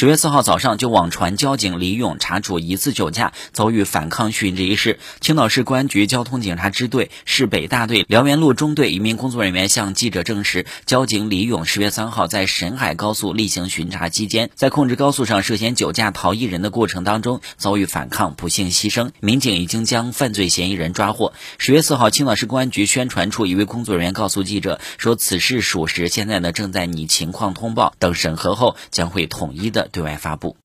十月四号早上，就网传交警李勇查处疑似酒驾遭遇反抗殉职一事，青岛市公安局交通警察支队市北大队辽源路中队一名工作人员向记者证实，交警李勇十月三号在沈海高速例行巡查期间，在控制高速上涉嫌酒驾逃逸人的过程当中遭遇反抗，不幸牺牲。民警已经将犯罪嫌疑人抓获。十月四号，青岛市公安局宣传处一位工作人员告诉记者说，此事属实，现在呢正在拟情况通报，等审核后将会统一的对外发布。